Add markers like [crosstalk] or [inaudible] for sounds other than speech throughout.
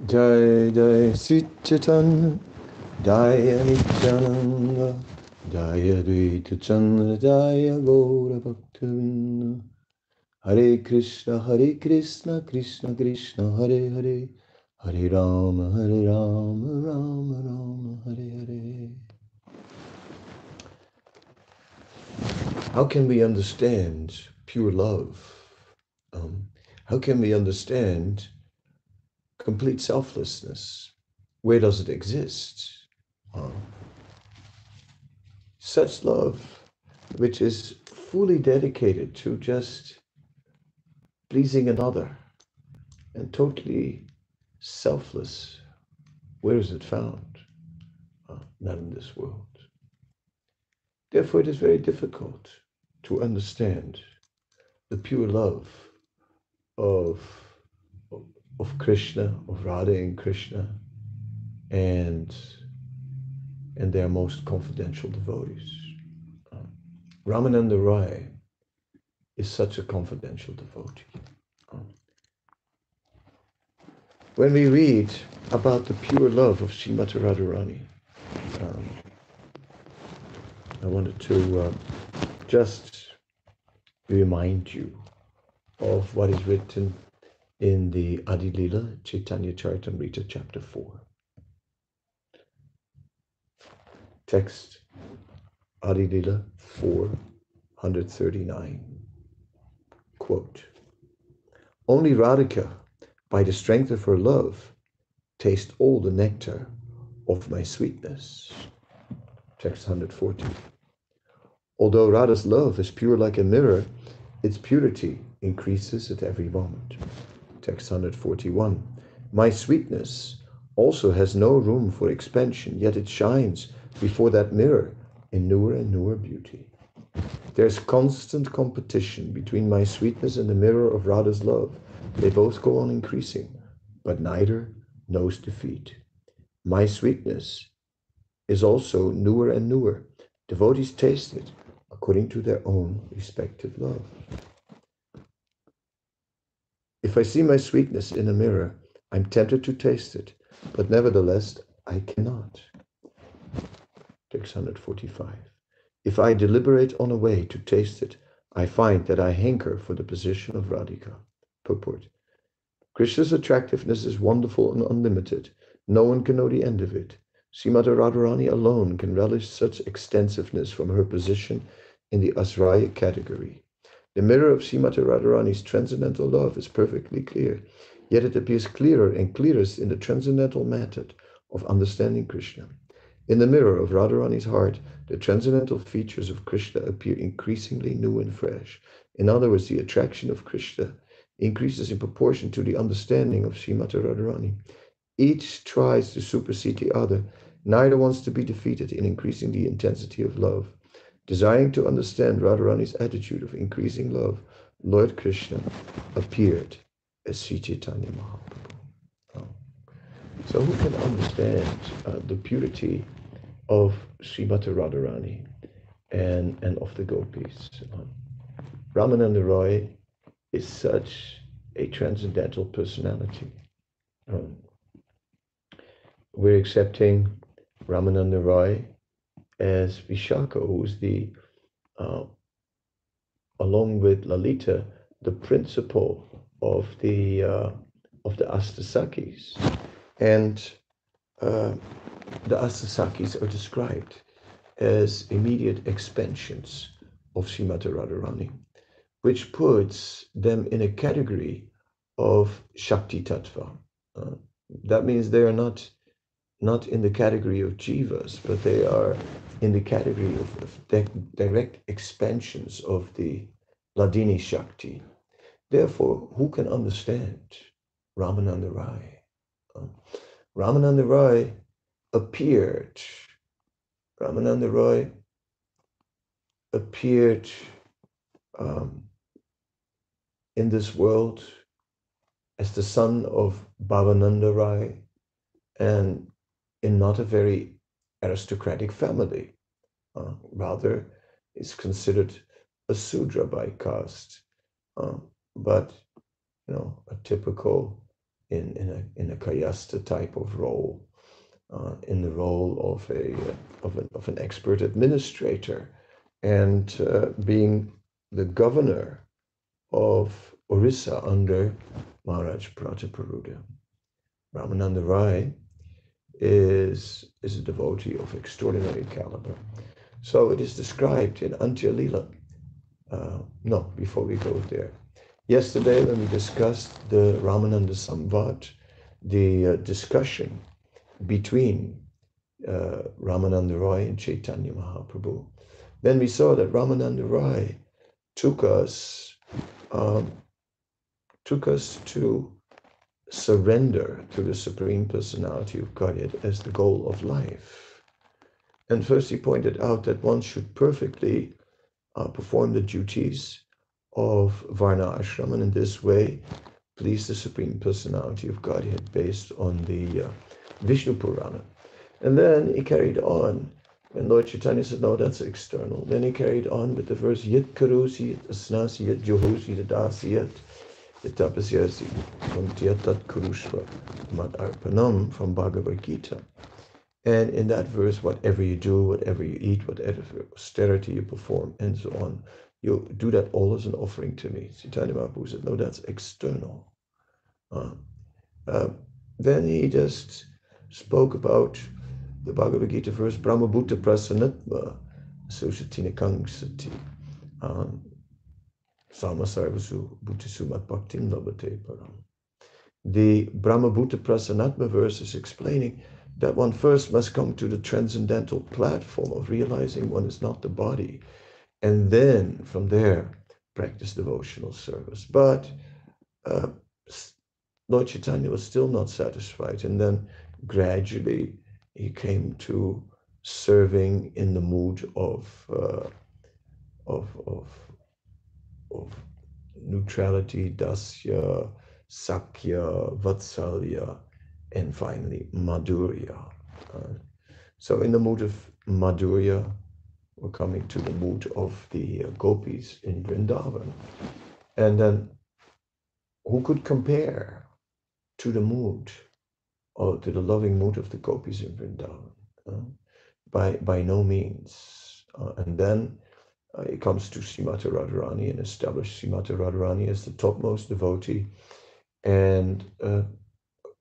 Jai Jai Sri Chaitanya Jaya Nityananda Jaya Dvaita Chandra Jaya Gaura Bhakta Vrinda Hare Krishna Hare Krishna Krishna Krishna Hare Hare Hare Rama Hare Rama Rama Rama Hare Hare How can we understand pure love? Um, how can we understand complete selflessness. Where does it exist? Such love, which is fully dedicated to just pleasing another and totally selfless, where is it found? Not in this world. Therefore, it is very difficult to understand the pure love of of Krishna, of Radha and Krishna, and and their most confidential devotees. Um, Ramananda Rai is such a confidential devotee. Um, when we read about the pure love of Srimati Radharani, um, I wanted to uh, just remind you of what is written in the Adi Lila Chaitanya Charitamrita, chapter 4. Text Adi Lila 439. Quote Only Radhika, by the strength of her love, taste all the nectar of my sweetness. Text 140. Although Radha's love is pure like a mirror, its purity increases at every moment text 141. My sweetness also has no room for expansion, yet it shines before that mirror in newer and newer beauty. There's constant competition between my sweetness and the mirror of Radha's love. They both go on increasing, but neither knows defeat. My sweetness is also newer and newer. Devotees taste it according to their own respective love. If I see my sweetness in a mirror, I'm tempted to taste it, but nevertheless I cannot. Text 145. If I deliberate on a way to taste it, I find that I hanker for the position of Radhika. Purport. Krishna's attractiveness is wonderful and unlimited. No one can know the end of it. Srimati Radharani alone can relish such extensiveness from her position in the Asraya category. The mirror of Srimati Radharani's transcendental love is perfectly clear, yet it appears clearer and clearest in the transcendental method of understanding Krishna. In the mirror of Radharani's heart, the transcendental features of Krishna appear increasingly new and fresh. In other words, the attraction of Krishna increases in proportion to the understanding of Srimati Radharani. Each tries to supersede the other. Neither wants to be defeated in increasing the intensity of love. Desiring to understand Radharani's attitude of increasing love, Lord Krishna appeared as Sri Chaitanya Mahaprabhu. Oh. So who can understand uh, the purity of Srimati Radharani and, and of the gopis? Um, Ramananda Roy is such a transcendental personality. Um, we're accepting Ramananda Roy as Vishaka, who's the, uh, along with Lalita, the principal of the uh, of the Ashtasakhis, and uh, the Ashtasakhis are described as immediate expansions of Srimati Radharani, which puts them in a category of Shakti Tattva. Uh, that means they are not not in the category of jivas, but they are in the category of, of direct expansions of the Hladini Shakti. Therefore, who can understand Ramananda Rai? Um, Ramananda Rai appeared, Ramananda Rai appeared um, in this world as the son of Bhavananda Rai and in not a very aristocratic family. Uh, rather, is considered a Sudra by caste, uh, but you know, a typical in, in, a, in a Kayastha type of role, uh, in the role of, a, of, an, of an expert administrator and uh, being the governor of Orissa under Maharaj Prataparudra. Ramananda Rai is, is a devotee of extraordinary caliber. So it is described in Antya Lila. Uh, no, before we go there. Yesterday, when we discussed the Ramananda Samvad, the uh, discussion between uh, Ramananda Roy and Chaitanya Mahaprabhu, then we saw that Ramananda Rai took us um, took us to surrender to the Supreme Personality of Godhead as the goal of life. And first, he pointed out that one should perfectly uh, perform the duties of Varna Ashram, and in this way, please the Supreme Personality of Godhead based on the uh, Vishnu Purana. And then he carried on and Lord Chaitanya said, no, that's external. Then he carried on with the verse, Yit karosi, yit asnasi, yit johosi, yit dasi, yit tapasyasi, from Tiyatat Kurushva, Mat Arpanam, from Bhagavad Gita. And in that verse, whatever you do, whatever you eat, whatever austerity you perform, and so on, you do that all as an offering to me. Chaitanya Mahaprabhu said, no, that's external. Uh, uh, then he just spoke about the Bhagavad Gita verse, Brahma Bhuta Prasanatma Susatina Kangsati. Um, Sarvasu Bhuttisumat Bhaktim Labate Param. The Brahma Bhuta Prasanatma verse is explaining that one first must come to the transcendental platform of realizing one is not the body, and then from there practice devotional service. But uh, Lord Chaitanya was still not satisfied, and then gradually he came to serving in the mood of uh, of of of neutrality, dasya, sakhya, vatsalya, and finally madhurya. Uh, so in the mood of madhurya, we're coming to the mood of the uh, gopis in Vrindavan, and then who could compare to the mood or to the loving mood of the gopis in Vrindavan. Uh, by, by no means. Uh, and then uh, it comes to Srimati Radharani and established Srimati Radharani as the topmost devotee. And uh,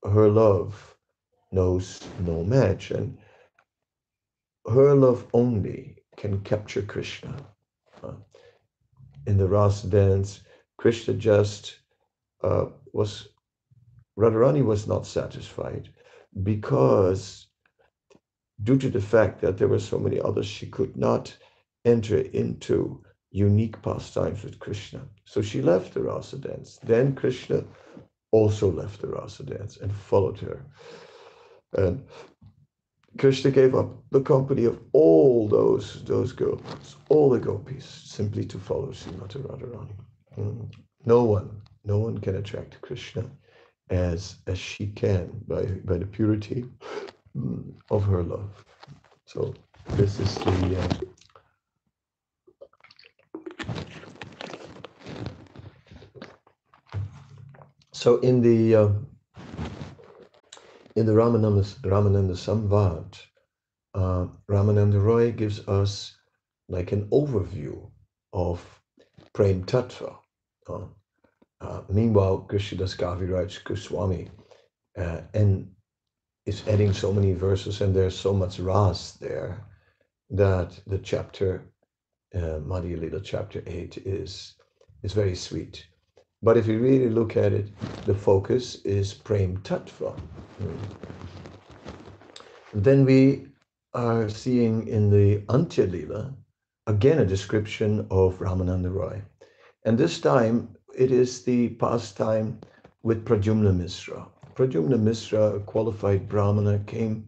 her love knows no match. And her love only can capture Krishna. Uh, in the Rasa dance, Krishna just uh, was Radharani was not satisfied because due to the fact that there were so many others, she could not enter into unique pastimes with Krishna. So she left the rasa dance. Then Krishna also left the rasa dance and followed her. And Krishna gave up the company of all those those girls, all the gopis, simply to follow Srimati Radharani. Mm. No one, no one can attract Krishna as as she can by by the purity mm, of her love. So this is the uh, so in the uh, in the Ramananda, Ramananda Samvad, uh, Ramananda Roy gives us like an overview of Prem Tattva. Uh, uh, meanwhile, Krishnadas Kaviraj Goswami uh, and is adding so many verses and there's so much ras there that the chapter, uh, Madhya Lila chapter 8 is, is very sweet. But if you really look at it, the focus is Prem Tattva. Then we are seeing in the Antya Lila again a description of Ramananda Roy. And this time it is the pastime with Pradyumna Misra. Pradyumna Misra, a qualified Brahmana, came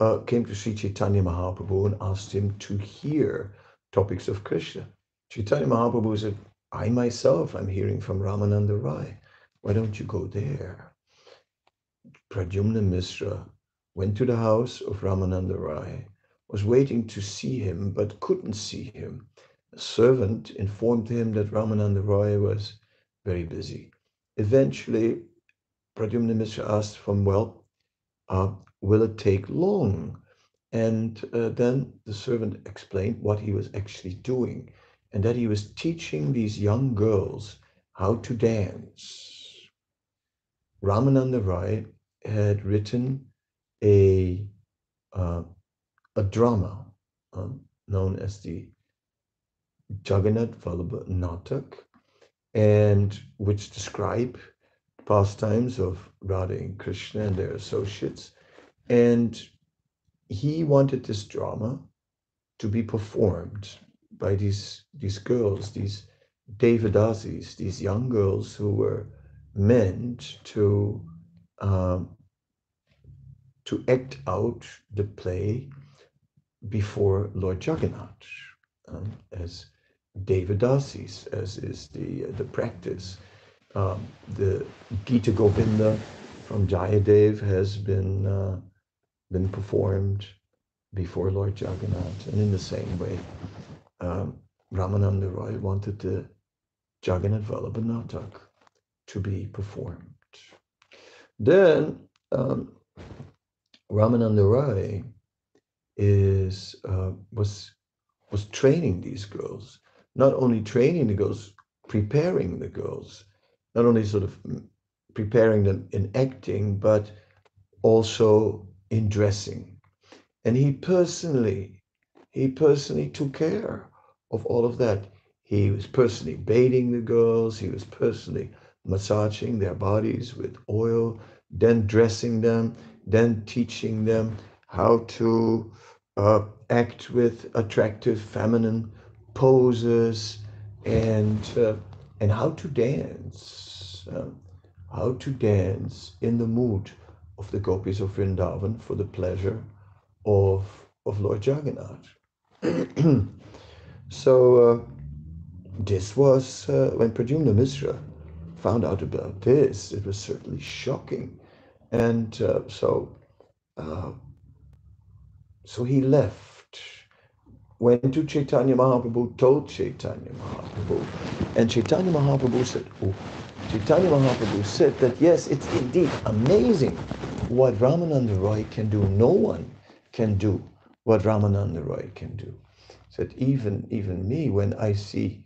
uh, came to Sri Chaitanya Mahaprabhu and asked him to hear topics of Krishna. Chaitanya Mahaprabhu said, I myself I'm hearing from Ramananda Rai. Why don't you go there? Pradyumna Misra went to the house of Ramananda Rai, was waiting to see him, but couldn't see him. A servant informed him that Ramananda Roy was very busy. Eventually, Pradyumna Mishra asked from, well, uh, will it take long? And uh, then the servant explained what he was actually doing and that he was teaching these young girls how to dance. Ramananda Roy had written a, uh, a drama um, known as the Jagannath Vallabha Natak, and which describe pastimes of Radha and Krishna and their associates. And he wanted this drama to be performed by these, these girls, these Devadasis, these young girls who were meant to um, to act out the play before Lord Jagannath um, as Devadasis, as is the the practice. Um, the Gita Govinda from Jayadev has been uh, been performed before Lord Jagannath, and in the same way, um, Ramananda Roy wanted the Jagannath Vallabha Natak to be performed. Then um, Ramananda Roy is uh, was was training these girls, not only training the girls, preparing the girls, not only sort of preparing them in acting, but also in dressing. And he personally, he personally took care of all of that. He was personally bathing the girls, he was personally massaging their bodies with oil, then dressing them, then teaching them how to uh, act with attractive feminine poses and uh, and how to dance, uh, how to dance in the mood of the gopis of Vrindavan for the pleasure of of Lord Jagannath. [clears throat] so uh, this was uh, when Pradyumna Mishra found out about this. It was certainly shocking, and uh, so so he left, went to Chaitanya Mahaprabhu, told Chaitanya Mahaprabhu, and Chaitanya Mahaprabhu said, oh, Chaitanya Mahaprabhu said that yes, it's indeed amazing what Ramananda Roy can do. No one can do what Ramananda Roy can do. Said even even me, when I see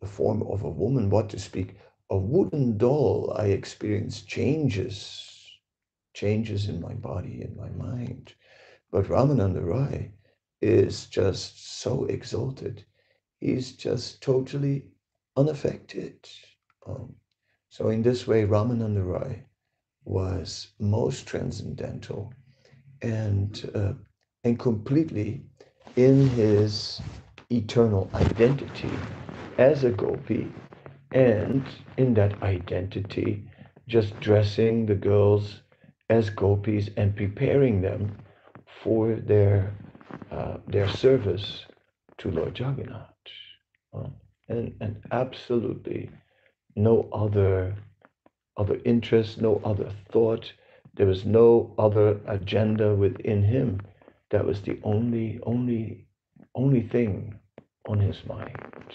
the form of a woman, what to speak, a wooden doll, I experience changes, changes in my body, in my mind. But Ramananda Roy is just so exalted. He's just totally unaffected. Um, so in this way, Ramananda Roy was most transcendental and uh, and completely in his eternal identity as a gopi and in that identity just dressing the girls as gopis and preparing them for their uh, their service to Lord Jagannath, uh, and and absolutely no other other interest, no other thought. There was no other agenda within him. That was the only only only thing on his mind.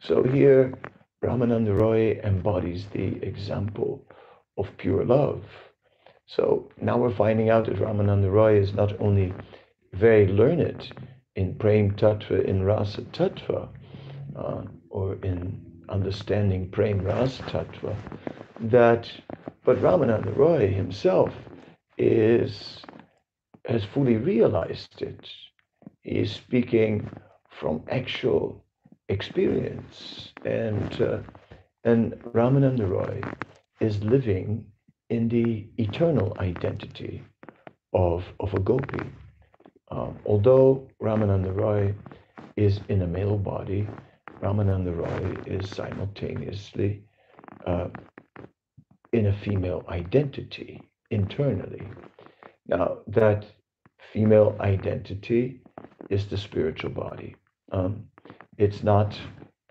So here, Ramananda Roy embodies the example of pure love so now we're finding out that Ramananda Roy is not only very learned in Prem Tattva, in Rasa Tattva, uh, or in understanding Prem Rasa Tattva, that, but Ramananda Roy himself is, has fully realized it. He is speaking from actual experience. And, uh, and Ramananda Roy is living in the eternal identity of, of a gopi. Um, although Ramananda Roy is in a male body, Ramananda Roy is simultaneously uh, in a female identity internally. Now, that female identity is the spiritual body. Um, it's not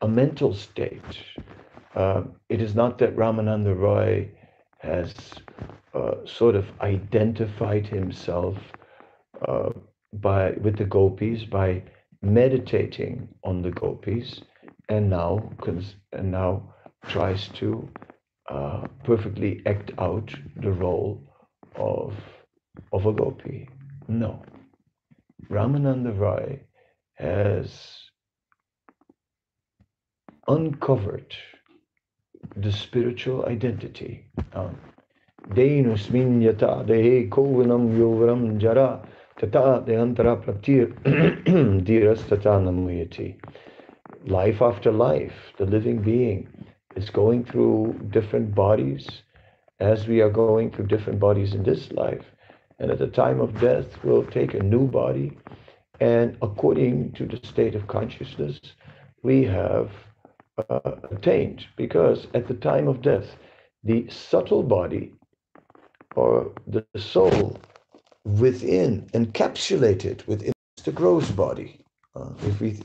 a mental state. Uh, it is not that Ramananda Roy has uh, sort of identified himself uh, by with the gopis by meditating on the gopis, and now and now tries to uh, perfectly act out the role of, of a gopi. No. Ramananda Rai has uncovered the spiritual identity. Um, jara tata. [clears throat] Life after life, the living being is going through different bodies as we are going through different bodies in this life. And at the time of death, we'll take a new body. And according to the state of consciousness, we have uh, attained. Because at the time of death, the subtle body or the soul within, encapsulated within the gross body. Uh, if we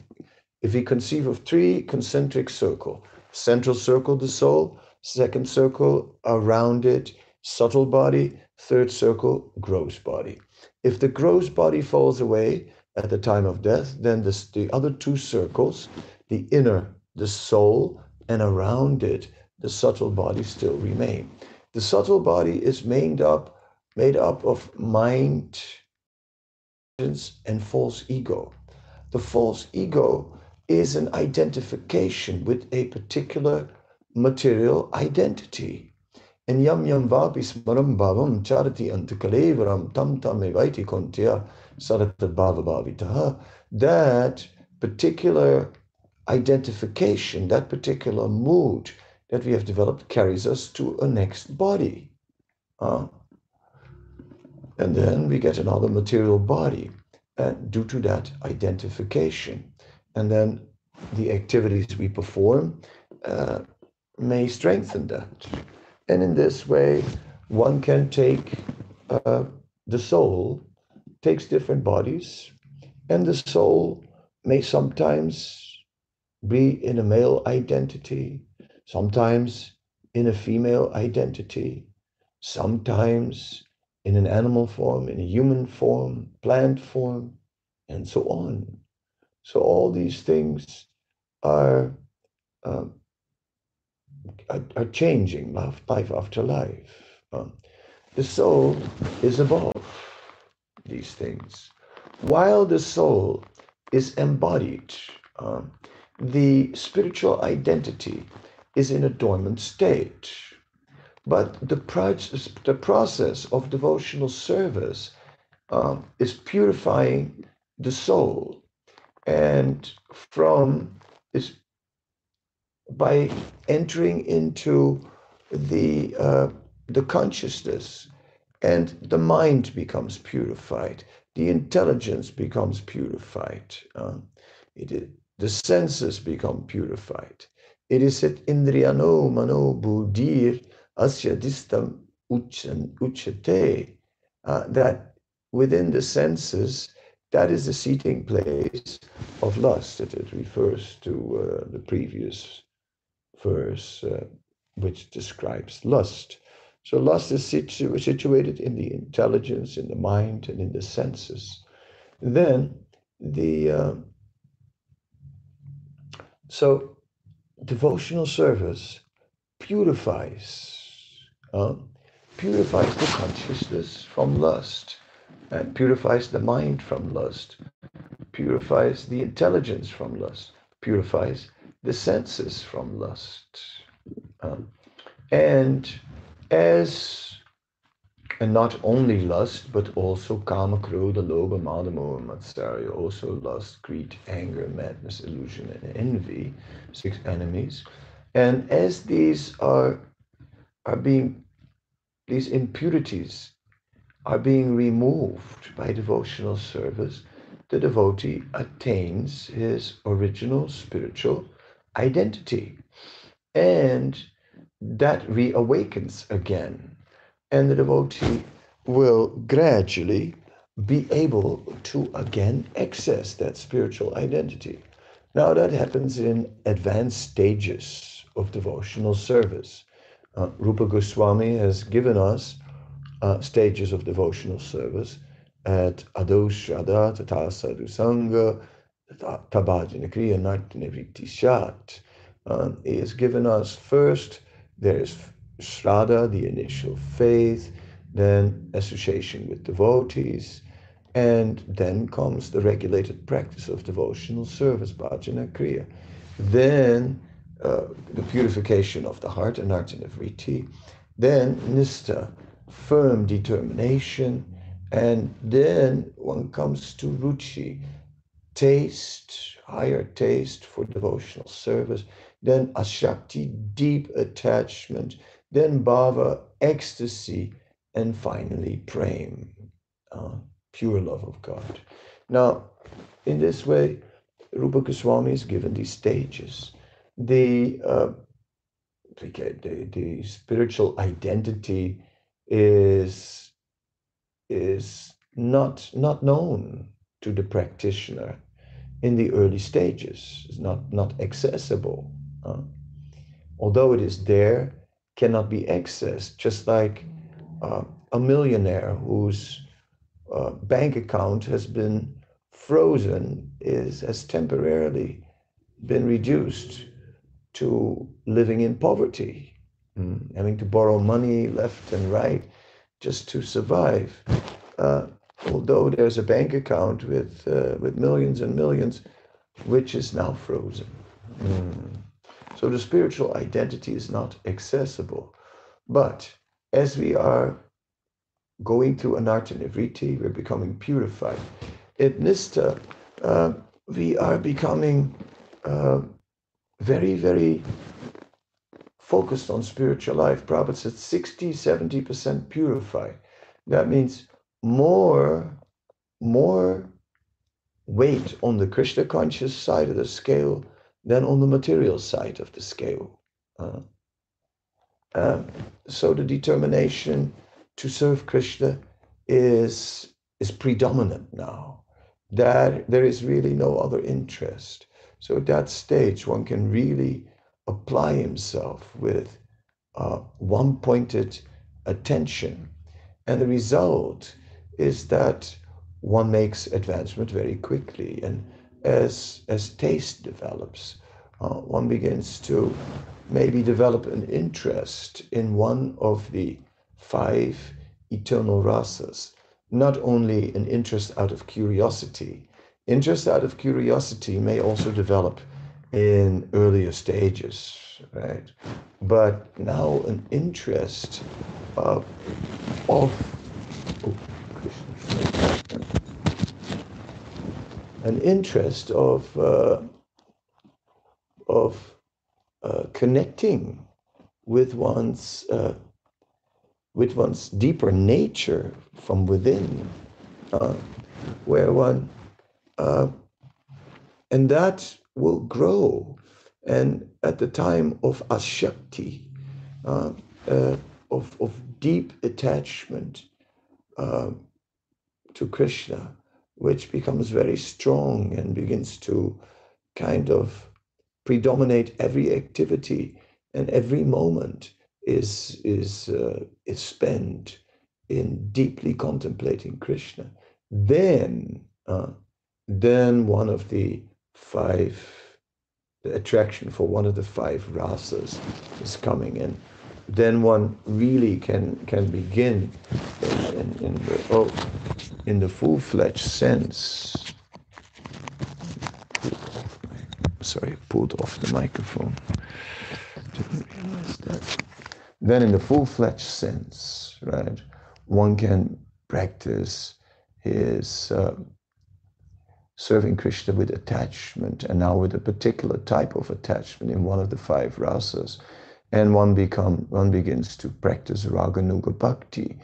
if we conceive of three concentric circle, central circle the soul, second circle around it, subtle body, third circle, gross body. If the gross body falls away at the time of death, then this, the other two circles, the inner, the soul, and around it, the subtle body still remain. The subtle body is made up, made up of mind and false ego. The false ego is an identification with a particular material identity. And yam yam vapi smaram bhavam charati antakalevaram tam tam evaiti kaunteya sarata bhava bhavitaha. That particular identification, that particular mood that we have developed carries us to a next body. Uh, and then we get another material body uh, due to that identification and then the activities we perform uh, may strengthen that. And in this way, one can take uh, the soul, takes different bodies, and the soul may sometimes be in a male identity, sometimes in a female identity, sometimes in an animal form, in a human form, plant form, and so on. So all these things are um, are, are, changing life, life after life. Um, the soul is above these things. While the soul is embodied, um, the spiritual identity is in a dormant state. But the, process, the process of devotional service um, is purifying the soul and from is by entering into the uh, the consciousness and the mind becomes purified. The intelligence becomes purified. Uh, it is, the senses become purified. It is at indriyano mano buddhir asya distam uchate uh, that within the senses that is the seating place of lust. It, it refers to uh, the previous verse, uh, which describes lust. So lust is situ- situated in the intelligence, in the mind, and in the senses. then the uh, so devotional service purifies uh, purifies the consciousness from lust and purifies the mind from lust, purifies the intelligence from lust, purifies the senses from lust. Um, and as, and not only lust, but also kama, krodha, lobha, mada, moha, matsarya, also lust, greed, anger, madness, illusion, and envy, six enemies. And as these are, are being, these impurities are being removed by devotional service, the devotee attains his original spiritual identity. And that reawakens again. And the devotee will gradually be able to again access that spiritual identity. Now, that happens in advanced stages of devotional service. Uh, Rupa Goswami has given us uh, stages of devotional service at Adoshada, Tata Sangha, Tabhajana Kriya Shat. Um, he has given us first, there is Shraddha, the initial faith, then association with devotees, and then comes the regulated practice of devotional service, bhajana kriya. Then uh, the purification of the heart, vritti. Then nistha, firm determination. And then one comes to ruchi, taste, higher taste for devotional service. Then asakti, deep attachment. Then bhava, ecstasy. And finally, prem, uh, pure love of God. Now, in this way, Rupa Goswami is given these stages. The, uh, the, the spiritual identity is, is not, not known to the practitioner in the early stages. It's not, not accessible. Uh, although it is there, cannot be accessed, just like uh, a millionaire whose uh, bank account has been frozen is has temporarily been reduced to living in poverty, mm. having to borrow money left and right just to survive. Uh, although there's a bank account with uh, with millions and millions, which is now frozen. Mm. So the spiritual identity is not accessible. But as we are going through anartha nivritti, we're becoming purified. At Nistha, uh, we are becoming uh, very, very focused on spiritual life. Prabhupada said 60, 70% purified. That means more, more weight on the Krishna conscious side of the scale than on the material side of the scale. Uh, uh, so the determination to serve Krishna is, is predominant now. That there is really no other interest. So at that stage, one can really apply himself with uh, one pointed attention. And the result is that one makes advancement very quickly. And as, as taste develops, uh, one begins to maybe develop an interest in one of the five eternal rasas, not only an interest out of curiosity. Interest out of curiosity may also develop in earlier stages, right? But now an interest of, of oh, an interest of uh, of uh, connecting with one's uh, with one's deeper nature from within, uh, where one, uh, and that will grow. And at the time of asakti, uh, of, of deep attachment to Krishna, which becomes very strong and begins to kind of predominate every activity and every moment is is uh, is spent in deeply contemplating Krishna, then uh, then one of the five the attraction for one of the five rasas is coming in. Then one really can can begin in, in, the oh in the full-fledged sense. Sorry, pulled off the microphone. Didn't realize that then in the full-fledged sense, right, one can practice his uh, serving Krishna with attachment, and now with a particular type of attachment in one of the five rasas, and one become one begins to practice raganuga bhakti,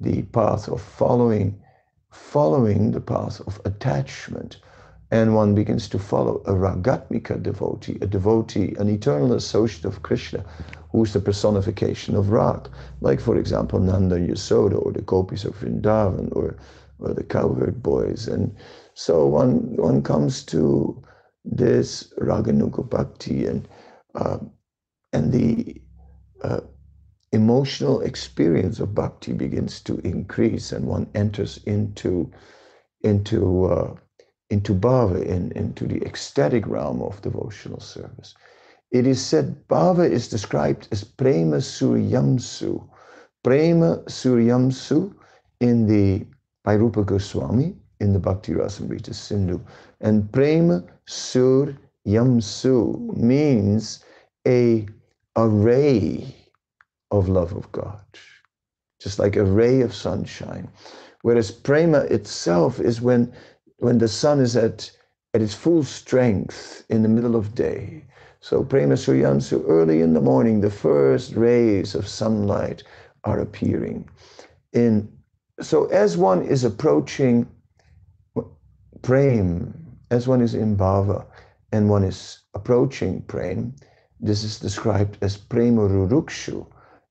the path of following, following the path of attachment, and one begins to follow a ragatmika devotee, a devotee, an eternal associate of Krishna, who's the personification of Rag, like for example Nanda Yasoda or the Gopis of Vrindavan or, or the cowherd boys. And so one, one comes to this Raganuga Bhakti and, uh, and the uh, emotional experience of Bhakti begins to increase and one enters into, into, uh, into bhava, in, into the ecstatic realm of devotional service. It is said Bhava is described as Prema Suryamsu. Prema Suryamsu in the by Rupa Goswami in the Bhakti Rasamrita Sindhu. And Prema Sur Yamsu means a, a ray of love of God, just like a ray of sunshine. Whereas Prema itself is when, when the sun is at, at its full strength in the middle of day. So Prema suryansu, early in the morning, the first rays of sunlight are appearing. In, so as one is approaching Prem, as one is in Bhava and one is approaching Prem, this is described as Prema Rurukshu.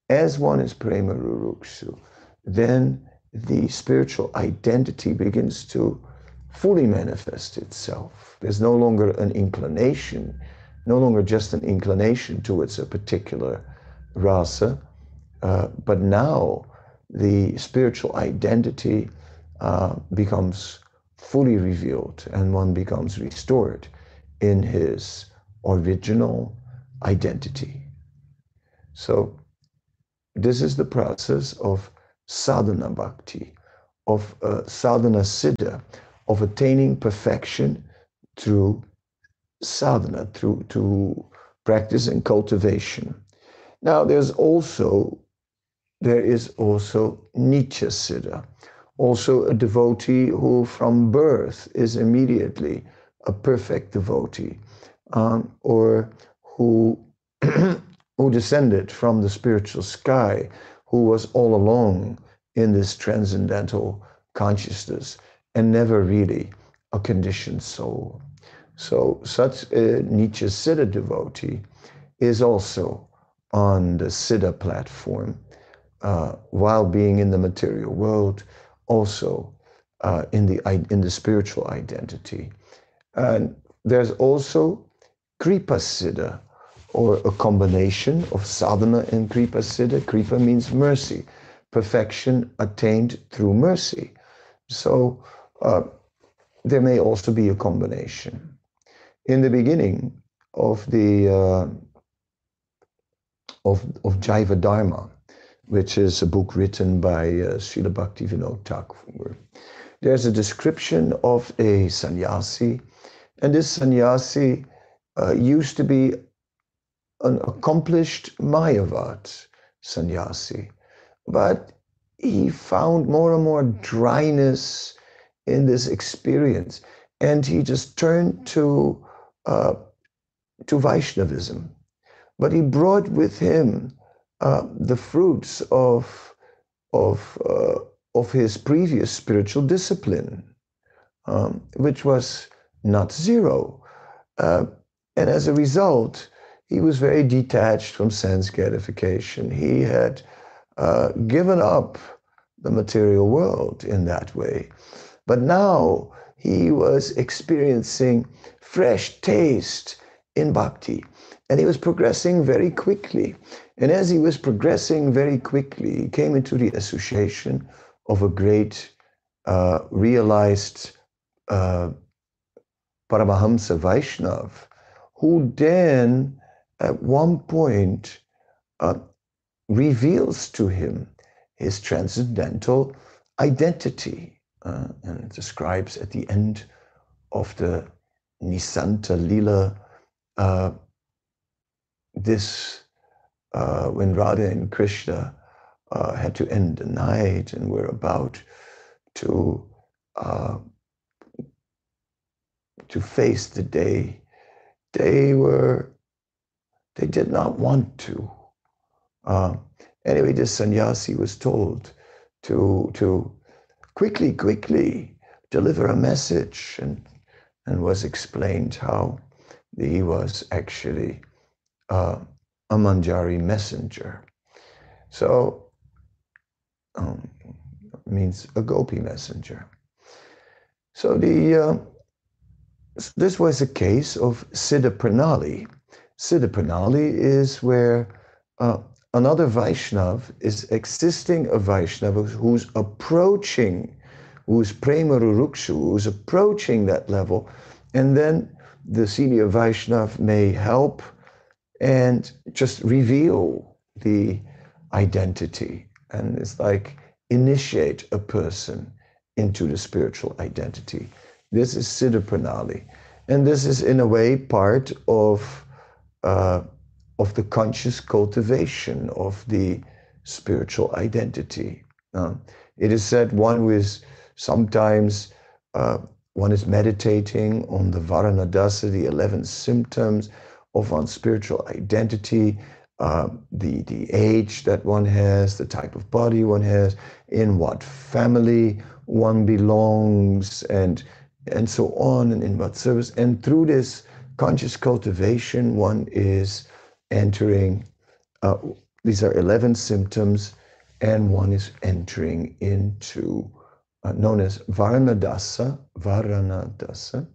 As one is Prema Rurukshu, then the spiritual identity begins to fully manifest itself. There's no longer an inclination, no longer just an inclination towards a particular rasa, uh, but now the spiritual identity uh, becomes fully revealed and one becomes restored in his original identity. So, this is the process of sadhana bhakti, of uh, sadhana siddha, of attaining perfection through sadhana, through, through practice and cultivation. Now, there's also there is also Nitya Siddha, also a devotee who from birth is immediately a perfect devotee, um, or who, [clears throat] who descended from the spiritual sky, who was all along in this transcendental consciousness and never really a conditioned soul. So such a Nitya Siddha devotee is also on the Siddha platform uh, while being in the material world, also uh, in the in the spiritual identity. And there's also Kripa Siddha, or a combination of sadhana and Kripa Siddha. Kripa means mercy, perfection attained through mercy. So uh, there may also be a combination. In the beginning of the uh, of, of Jaiva Dharma, which is a book written by uh, Srila Bhaktivinoda Thakur. There's a description of a sannyasi, and this sannyasi uh, used to be an accomplished Mayavad sannyasi, but he found more and more dryness in this experience, and he just turned to uh, to Vaishnavism. But he brought with him uh, the fruits of of uh, of his previous spiritual discipline, um, which was not zero, uh, and as a result, he was very detached from sense gratification. He had uh, given up the material world in that way, but now he was experiencing fresh taste in bhakti, and he was progressing very quickly. And as he was progressing very quickly, he came into the association of a great uh, realized uh, Paramahamsa Vaishnav, who then at one point uh, reveals to him his transcendental identity uh, and describes at the end of the Nisanta Lila uh, this uh, when Radha and Krishna uh, had to end the night and were about to uh, to face the day, they were they did not want to. Uh, anyway, this sannyasi was told to to quickly, quickly deliver a message, and and was explained how he was actually uh, a Manjari messenger. So, um, means a gopi messenger. So the uh, this was a case of Siddha Pranali. Siddha Pranali is where uh, another Vaishnav is existing a Vaishnava who's approaching, who's Prema Rurukshu, who's approaching that level, and then the senior Vaishnav may help and just reveal the identity. And it's like initiate a person into the spiritual identity. This is Siddha Pranali. And this is, in a way, part of, uh, of the conscious cultivation of the spiritual identity. Uh, it is said one is sometimes uh, one is meditating on the Varanadasa, the 11 symptoms of one's spiritual identity, uh, the, the age that one has, the type of body one has, in what family one belongs, and, and so on, and in what service. And through this conscious cultivation, one is entering, uh, these are 11 symptoms, and one is entering into uh, known as Varanadasa, Varanadasa,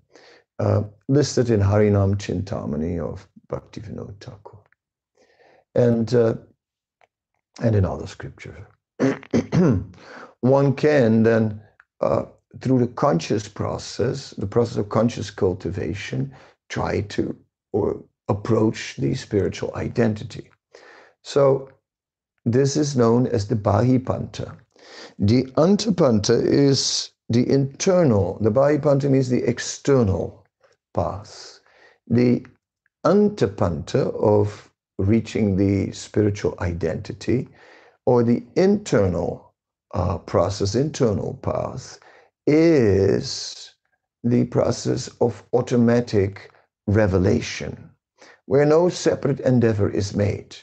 uh, listed in Harinam Chintamani of Bhaktivinoda Thakur, and uh, and in other scriptures. [clears throat] One can then, uh, through the conscious process, the process of conscious cultivation, try to or approach the spiritual identity. So this is known as the Bahipanta. The Antapanta is the internal, the Bahipanta means the external path. The Antapanta of reaching the spiritual identity or the internal uh, process, internal path, is the process of automatic revelation, where no separate endeavor is made.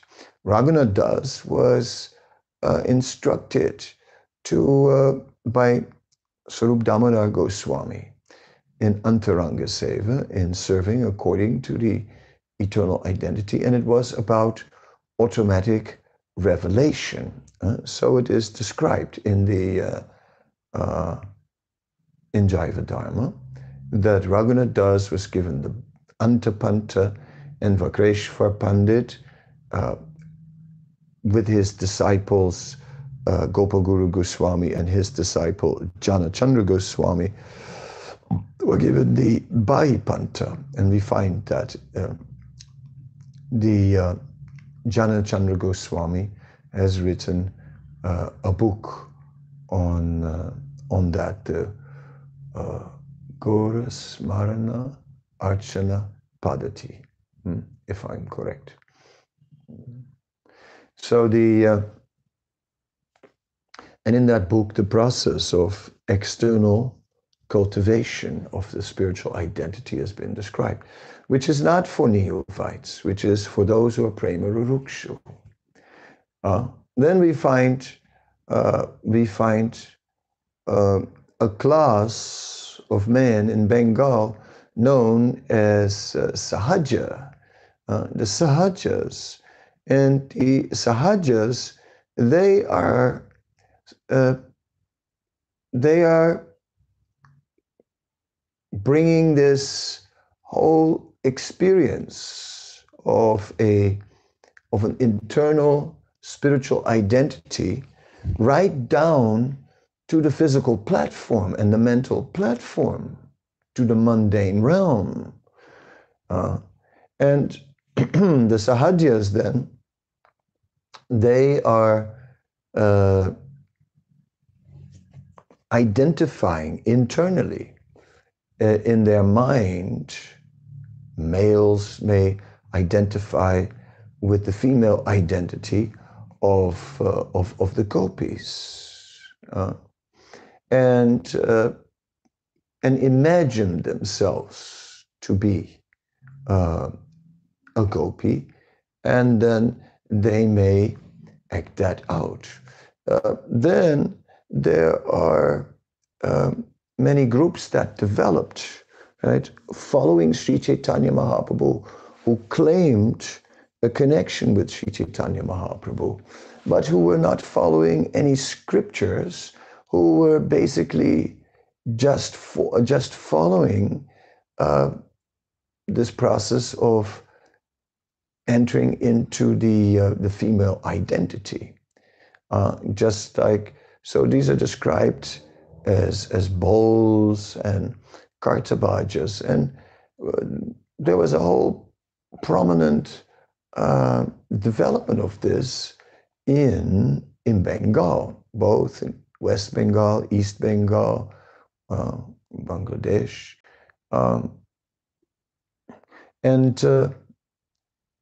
Raghunath Das was uh, instructed to uh, by Swarup Damodar Goswami in Antaranga Seva, in serving according to the eternal identity, and it was about automatic revelation. Uh, so it is described in the uh, uh, in Jaiva Dharma that Raghunath Das was given the Antapanta and Vakreshwar Pandit uh, with his disciples uh, Gopal Guru Goswami and his disciple Dhyanachandra Goswami were given the Bahipanta, and we find that uh, the uh, Dhyanachandra Goswami has written uh, a book on uh, on that uh, Smarana Archana Padati, if I'm correct. So the uh, and in that book, the process of external cultivation of the spiritual identity has been described, which is not for neophytes, which is for those who are prema rurukshu. Uh, then we find uh, we find uh, a class of men in Bengal known as uh, Sahaja, uh, the Sahajas. And the Sahajas, they are uh, they are bringing this whole experience of a of an internal spiritual identity right down to the physical platform and the mental platform to the mundane realm uh, and [clears throat] the sahajas then they are uh, identifying internally uh, in their mind. Males may identify with the female identity of, uh, of, of the gopis uh, and, uh, and imagine themselves to be uh, a gopi, and then they may act that out. Uh, then there are um, many groups that developed, right, following Sri Chaitanya Mahaprabhu, who claimed a connection with Sri Chaitanya Mahaprabhu, but who were not following any scriptures, who were basically just for, just following uh, this process of entering into the uh, the female identity, uh, just like so these are described as, as Bauls and kartabhajas. And uh, there was a whole prominent uh, development of this in in Bengal, both in West Bengal, East Bengal, uh, Bangladesh, um, and uh,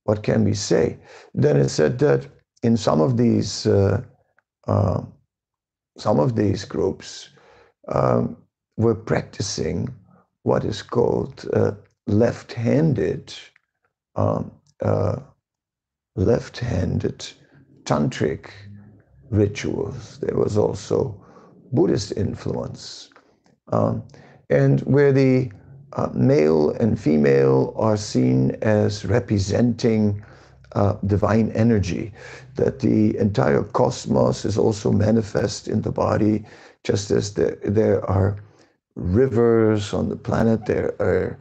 what can we say? Then it said that in some of these uh, uh, some of these groups um, were practicing what is called uh, left-handed um, left-handed tantric rituals. There was also Buddhist influence, um, and where the uh, male and female are seen as representing uh, divine energy, that the entire cosmos is also manifest in the body, just as there, there are rivers on the planet, there are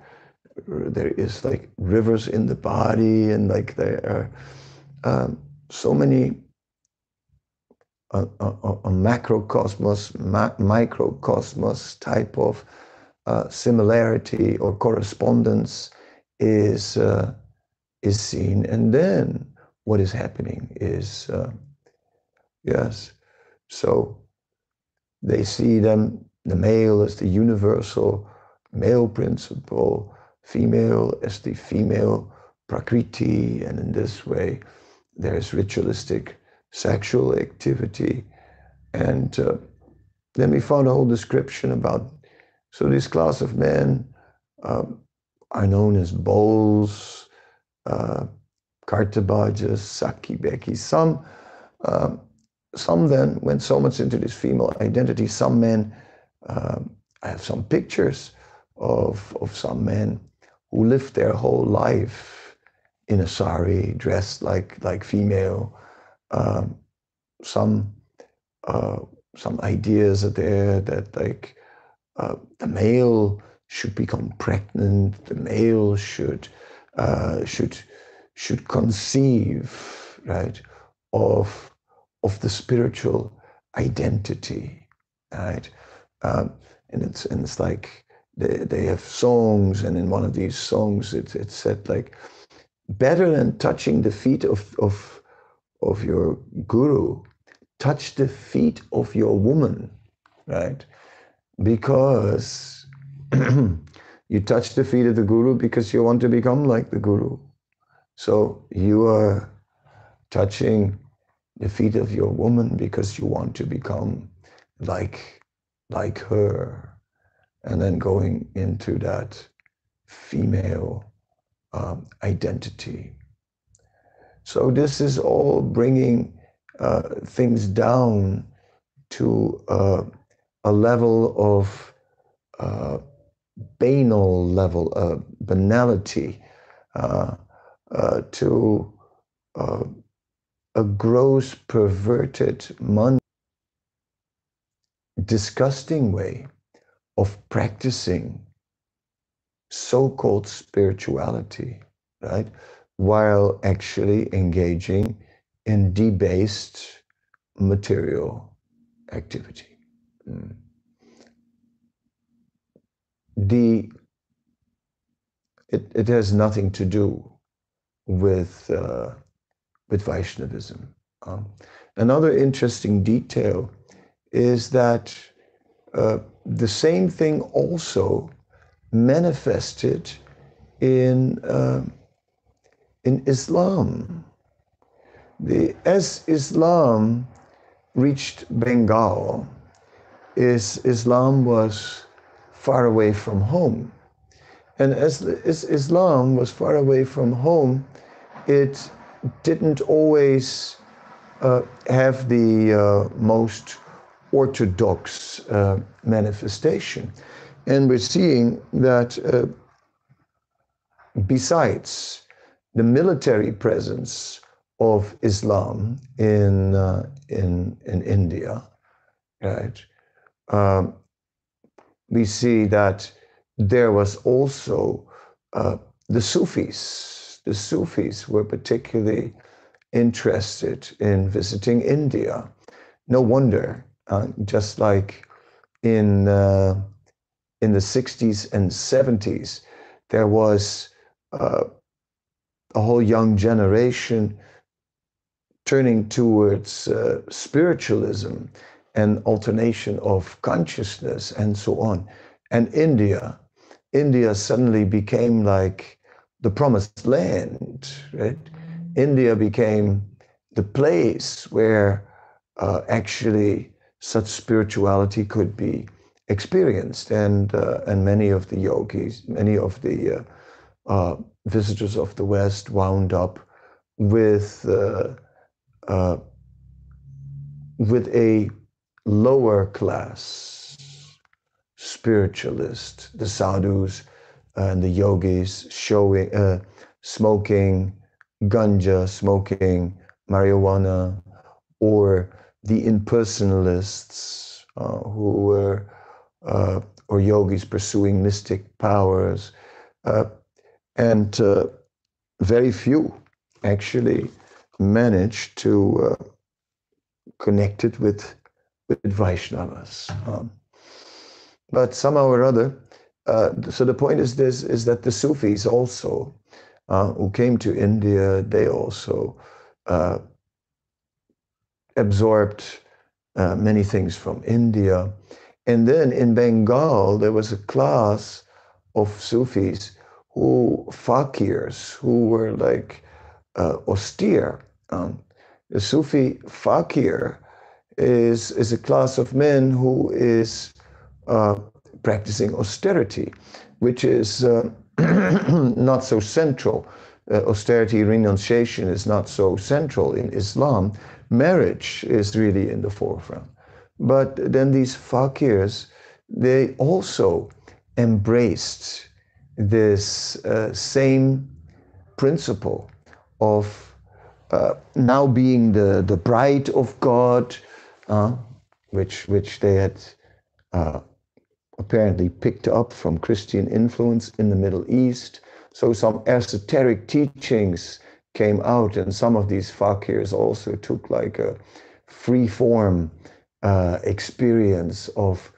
there is like rivers in the body, and like there are um, so many a, a, macrocosmos, ma- microcosmos type of uh, similarity or correspondence is uh, is seen, and then what is happening is uh, yes. So they see them the male as the universal male principle, female as the female prakriti, and in this way there is ritualistic sexual activity, and uh, then we found a whole description about so this class of men um, are known as Bauls, uh, Kartabhajas, Sakhi Bheki. Some, uh, some then went so much into this female identity. Some men, um, I have some pictures of, of some men who lived their whole life in a sari, dressed like, like female. Um, some, uh, some ideas are there that like uh, the male should become pregnant, the male should uh, should should conceive right of of the spiritual identity, right? Um, and it's and it's like they, they have songs, and in one of these songs, it's it's said like better than touching the feet of of of your guru, touch the feet of your woman, right? because [clears throat] you touch the feet of the guru because you want to become like the guru. So you are touching the feet of your woman because you want to become like like her and then going into that female um, identity so this is all bringing uh, things down to uh, a level of uh, banal level, uh, banality, uh, uh to uh, a gross, perverted, mon- disgusting way of practicing so-called spirituality, right? While actually engaging in debased material activity. The it, it has nothing to do with uh, with Vaishnavism. Um, another interesting detail is that uh, the same thing also manifested in uh, in Islam. The, as Islam reached Bengal, is Islam was far away from home. And as, Islam was far away from home, it didn't always uh, have the uh, most orthodox uh, manifestation. And we're seeing that uh, besides the military presence of Islam in, uh, in, in India, right, um, we see that there was also uh, the Sufis. The Sufis were particularly interested in visiting India. No wonder, uh, just like in uh, in the 60s and 70s, there was uh, a whole young generation turning towards uh, spiritualism and alternation of consciousness and so on. And India, India suddenly became like the promised land, right? India became the place where uh, actually such spirituality could be experienced. And, uh, and many of the yogis, many of the uh, uh visitors of the West wound up with, uh, uh, with a lower class spiritualist, the sadhus and the yogis showing, uh, smoking ganja, smoking marijuana, or the impersonalists uh, who were, uh, or yogis pursuing mystic powers. Uh, and uh, very few actually managed to uh, connect it with with Vaishnavas. Um, but somehow or other, uh, so the point is this: is that the Sufis also, uh, who came to India, they also uh, absorbed uh, many things from India, and then in Bengal there was a class of Sufis who fakirs who were like uh, austere. Um, the Sufi fakir is, is a class of men who is uh, practicing austerity, which is uh, [clears throat] not so central. Uh, austerity, renunciation is not so central in Islam. Marriage is really in the forefront. But then these fakirs, they also embraced this uh, same principle of uh, now being the, the bride of God, uh, which, which they had uh, apparently picked up from Christian influence in the Middle East. So some esoteric teachings came out, and some of these fakirs also took like a free form uh, experience of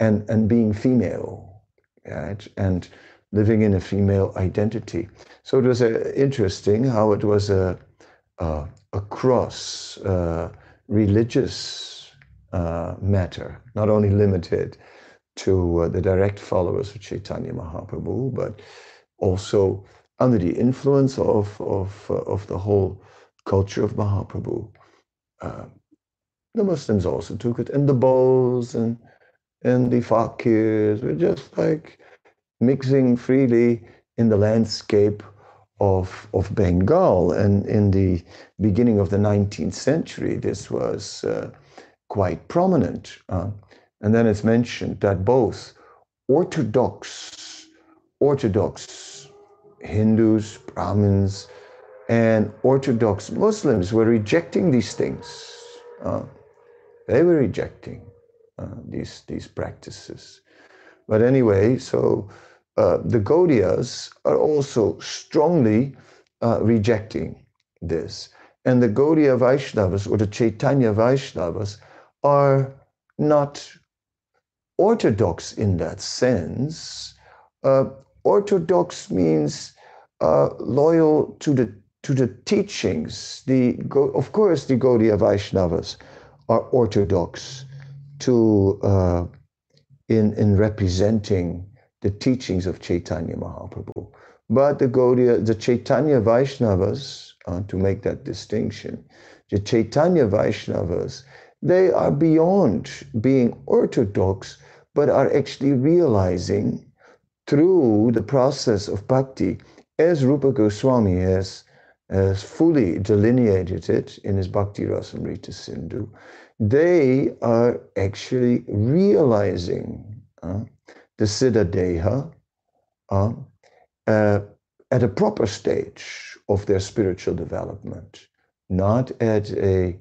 and and being female, right? And living in a female identity. So it was uh, interesting how it was a a, a cross uh, religious uh, matter, not only limited to uh, the direct followers of Chaitanya Mahaprabhu, but also under the influence of, of, uh, of the whole culture of Mahaprabhu. Uh, the Muslims also took it, and the Bose and, and the Fakirs were just like mixing freely in the landscape of, of Bengal. And in the beginning of the 19th century, this was uh, quite prominent. Uh, and then it's mentioned that both Orthodox, Orthodox Hindus, Brahmins, and Orthodox Muslims were rejecting these things. Uh, they were rejecting uh, these, these practices. But anyway, so uh, the Gaudiyas are also strongly uh, rejecting this. And the Gaudiya Vaishnavas or the Chaitanya Vaishnavas are not orthodox in that sense. Uh, orthodox means uh, loyal to the to the teachings. The of course the Gaudiya Vaishnavas are orthodox to uh, in in representing the teachings of Chaitanya Mahaprabhu. But the Gaudiya, the Chaitanya Vaishnavas, uh, to make that distinction, the Chaitanya Vaishnavas they are beyond being orthodox, but are actually realizing through the process of bhakti, as Rupa Goswami has, has fully delineated it in his Bhakti Rasamrita Sindhu, they are actually realizing uh, the Siddha Deha uh, uh, at a proper stage of their spiritual development, not at a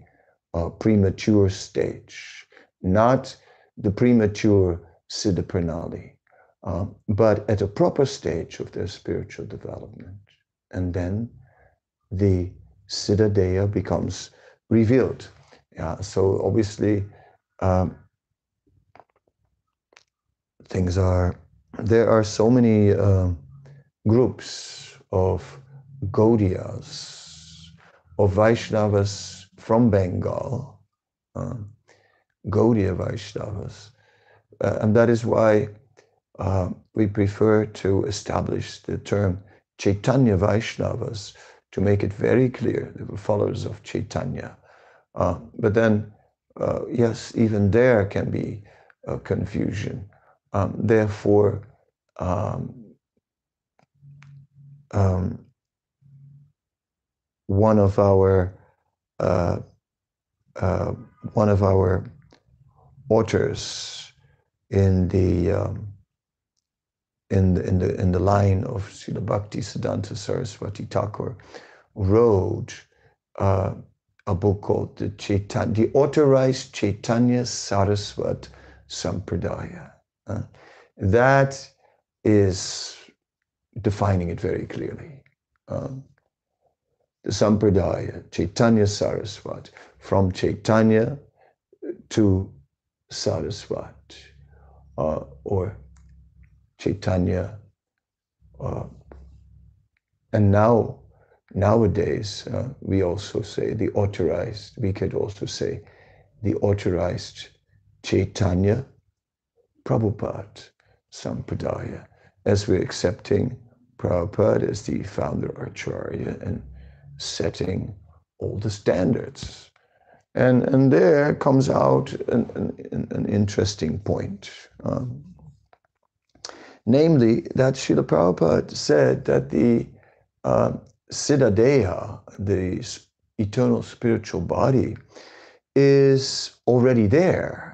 uh, premature stage, not the premature Siddha Pranali, uh, but at a proper stage of their spiritual development. And then the Siddha Deha becomes revealed. Yeah, so obviously, um, things are, there are so many uh, groups of Gaudiyas of Vaishnavas from Bengal, uh, Gaudiya Vaishnavas. Uh, and that is why uh, we prefer to establish the term Chaitanya Vaishnavas to make it very clear we're followers of Chaitanya. Uh, but then, uh, yes, even there can be confusion. Um, therefore, um, um, one of our uh, uh, one of our authors in the um, in the in the in the line of Srila Bhakti Siddhanta Saraswati Thakur wrote uh, a book called the Chaitanya, the authorized Chaitanya Saraswat Sampradaya. Uh, that is defining it very clearly. Um, the Sampradaya, Chaitanya Saraswat, from Chaitanya to Saraswat, uh, or Chaitanya. Uh, and now, nowadays, uh, we also say the authorized, we could also say the authorized Chaitanya Prabhupada Sampradaya, as we're accepting Prabhupada as the founder Acharya and setting all the standards. And, and there comes out an, an, an interesting point. Um, namely, that Srila Prabhupada said that the uh, Siddhadeha, the eternal spiritual body, is already there.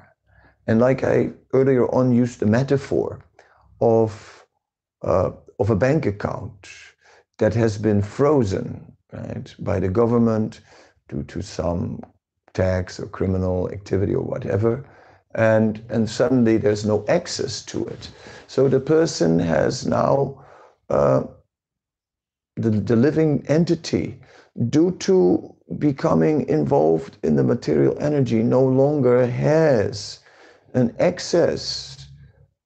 And like I earlier on used the metaphor of, uh, of a bank account that has been frozen right, by the government due to some tax or criminal activity or whatever. And, and suddenly there's no access to it. So the person has now, uh, the, the living entity, due to becoming involved in the material energy, no longer has an access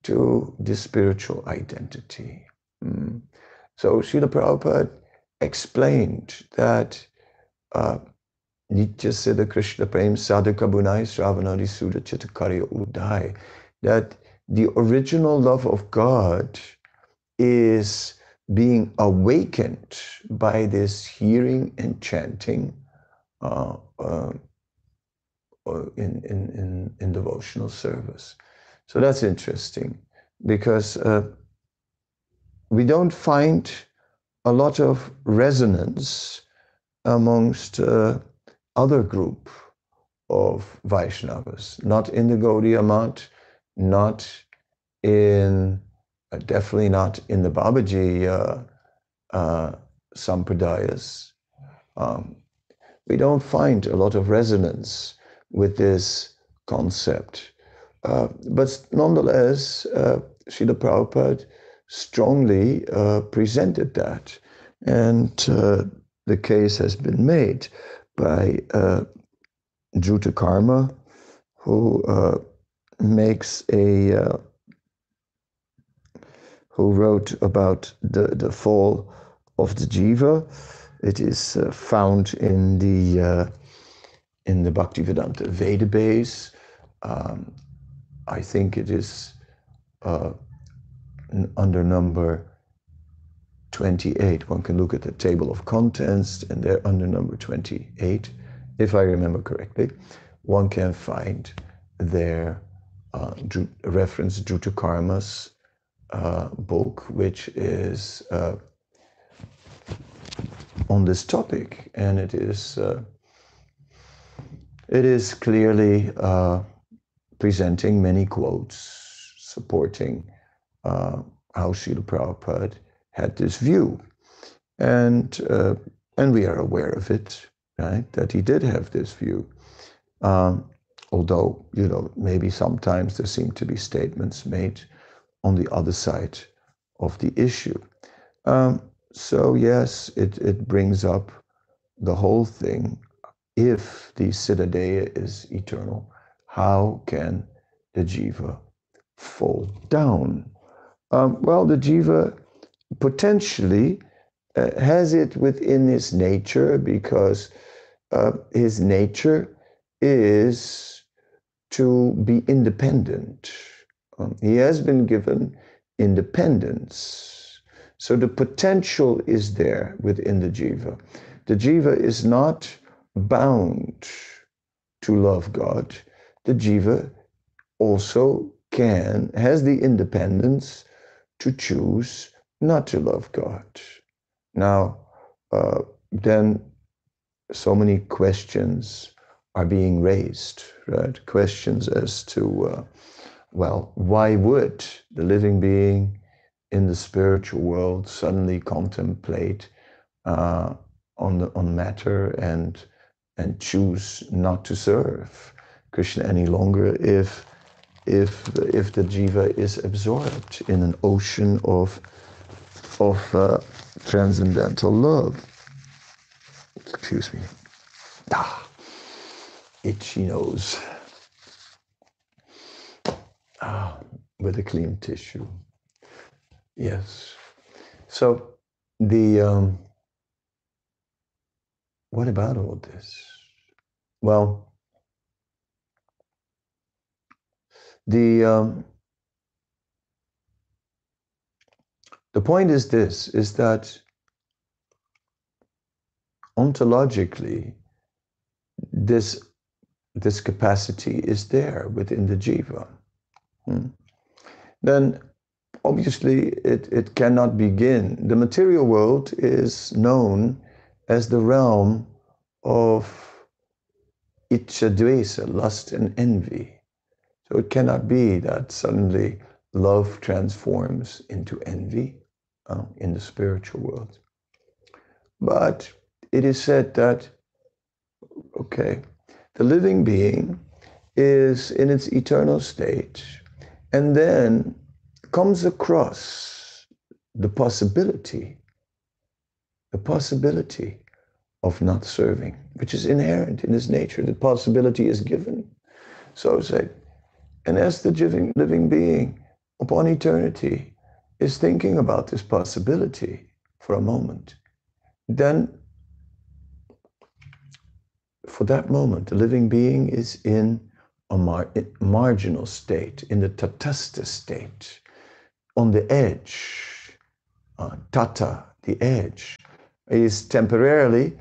to the spiritual identity. Mm. So Srila Prabhupada explained that uh, Nitya Siddha Krishna Prem Sadhaka Bunai Sravanadi Sudha Chittakarya Udai, that the original love of God is being awakened by this hearing and chanting uh, uh, uh in, in, in, in, devotional service. So that's interesting because uh, we don't find a lot of resonance amongst uh, other group of Vaishnavas, not in the Gaudiya Math, not in, uh, definitely not in the Babaji uh, uh, Sampradayas. Um, we don't find a lot of resonance with this concept. Uh, but nonetheless, uh, Srila Prabhupada strongly uh, presented that. And uh, the case has been made by uh, Jutta Karma, who uh, makes a uh, who wrote about the, the fall of the jiva. It is uh, found in the in the Bhaktivedanta Veda base. Um, I think it is uh, under number 28. One can look at the table of contents, and there under number 28, if I remember correctly, one can find their uh, reference Karma's uh, book, which is uh, on this topic, and it is uh, it is clearly uh, presenting many quotes supporting uh, how Srila Prabhupada had this view. And, uh, and we are aware of it, right? That he did have this view. Um, although, you know, maybe sometimes there seem to be statements made on the other side of the issue. Um, so, yes, it, it brings up the whole thing. If the Siddhadeha is eternal, how can the Jiva fall down? Um, well, the jiva potentially uh, has it within his nature because uh, his nature is to be independent. Um, he has been given independence. So the potential is there within the jiva. The jiva is not bound to love God. The jiva also can, has the independence to choose not to love God. Now, uh, then so many questions are being raised, right? Questions as to, uh, well, why would the living being in the spiritual world suddenly contemplate uh, on the, on matter and and choose not to serve Krishna any longer if if if the jiva is absorbed in an ocean of of uh, transcendental love. Excuse me. Ah, itchy nose. Ah, with a clean tissue. Yes. So the um, what about all this? Well, the um, the point is this: is that ontologically, this this capacity is there within the jiva. Hmm. Then obviously it, it cannot begin. The material world is known as the realm of ichadvesa, lust and envy. So it cannot be that suddenly love transforms into envy uh, in the spiritual world. But it is said that, okay, the living being is in its eternal state and then comes across the possibility the possibility of not serving, which is inherent in his nature. The possibility is given. So say, and as the living, being upon eternity is thinking about this possibility for a moment, then for that moment, the living being is in a mar marginal state, in the tatastha state, on the edge, uh, tata, the edge, is temporarily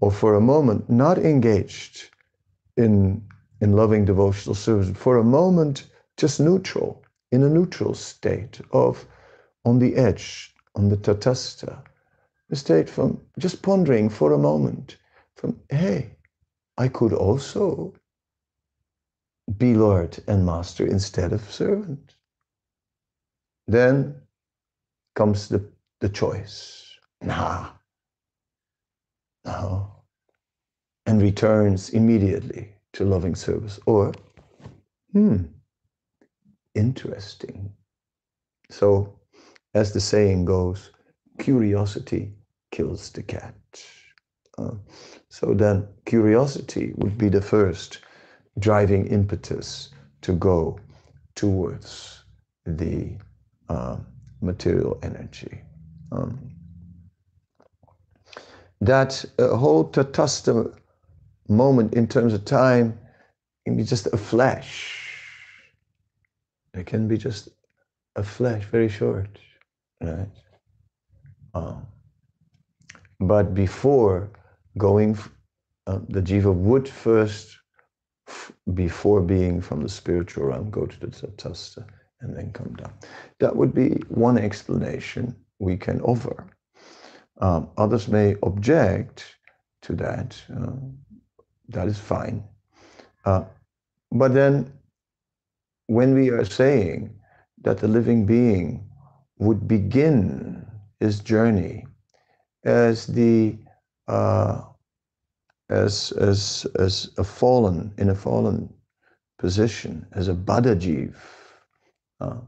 or for a moment not engaged in, in loving devotional service, for a moment just neutral, in a neutral state of on the edge, on the tatastha, a state from just pondering for a moment from, hey, I could also be Lord and Master instead of servant. Then comes the, the choice. Nah, now and returns immediately to loving service. Or, hmm, interesting. So, as the saying goes, curiosity kills the cat. Uh, so then, curiosity would be the first driving impetus to go towards the uh, material energy. Um, that uh, whole tatastha moment in terms of time can be just a flash. It can be just a flash, very short, right? Um, but before going, uh, the jiva would first, before being from the spiritual realm, go to the tatastha and then come down. That would be one explanation we can offer. Um, others may object to that. Uh, that is fine. Uh, but then, when we are saying that the living being would begin his journey as the uh, as as as a fallen in a fallen position as a badajiv, uh,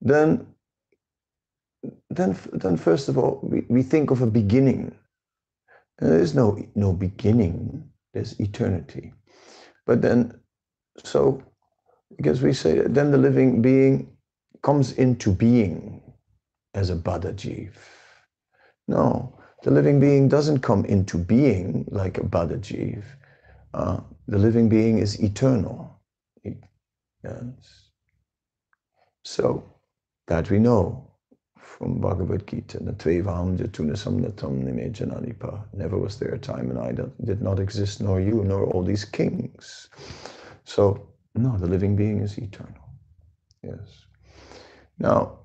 then then, then first of all, we, we think of a beginning. there is no, no beginning, there's eternity. But then, so, because we say that then the living being comes into being as a Badajiv. No, the living being doesn't come into being like a Badajiv. Uh, the living being is eternal. Yes. So that we know from Bhagavad Gita, Never was there a time when I did not exist, nor you, nor all these kings. So, no, the living being is eternal. Yes. Now,